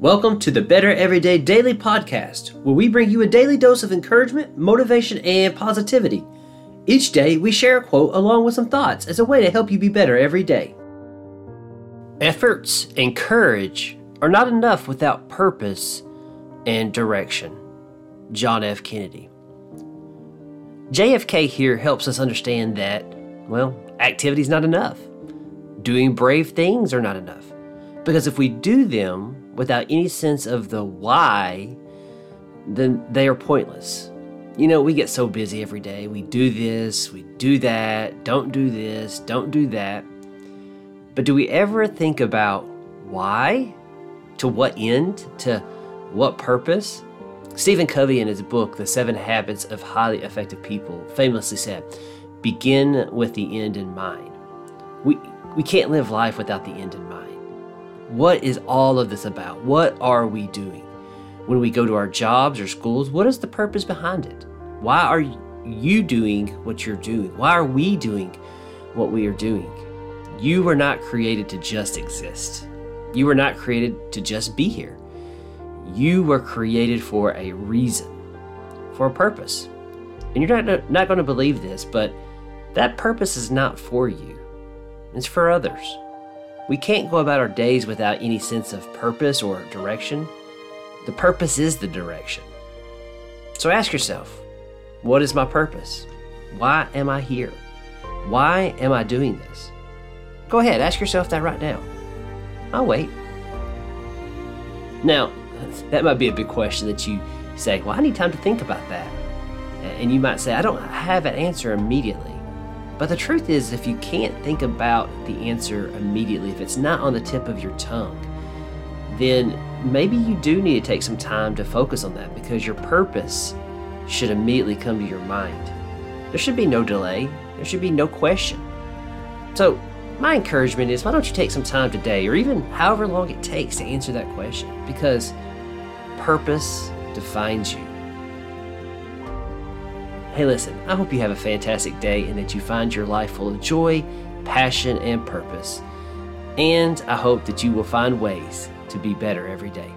Welcome to the Better Everyday Daily Podcast, where we bring you a daily dose of encouragement, motivation, and positivity. Each day, we share a quote along with some thoughts as a way to help you be better every day. Efforts and courage are not enough without purpose and direction. John F. Kennedy. JFK here helps us understand that, well, activity is not enough. Doing brave things are not enough. Because if we do them without any sense of the why, then they are pointless. You know, we get so busy every day. We do this, we do that, don't do this, don't do that. But do we ever think about why? To what end? To what purpose? Stephen Covey, in his book, The Seven Habits of Highly Effective People, famously said, Begin with the end in mind. We, we can't live life without the end in mind. What is all of this about? What are we doing? When we go to our jobs or schools, what is the purpose behind it? Why are you doing what you're doing? Why are we doing what we are doing? You were not created to just exist. You were not created to just be here. You were created for a reason, for a purpose. And you're not, not going to believe this, but that purpose is not for you, it's for others. We can't go about our days without any sense of purpose or direction. The purpose is the direction. So ask yourself what is my purpose? Why am I here? Why am I doing this? Go ahead, ask yourself that right now. I'll wait. Now, that might be a big question that you say, Well, I need time to think about that. And you might say, I don't have an answer immediately. But the truth is, if you can't think about the answer immediately, if it's not on the tip of your tongue, then maybe you do need to take some time to focus on that because your purpose should immediately come to your mind. There should be no delay, there should be no question. So, my encouragement is why don't you take some time today, or even however long it takes to answer that question? Because purpose defines you. Hey, listen, I hope you have a fantastic day and that you find your life full of joy, passion, and purpose. And I hope that you will find ways to be better every day.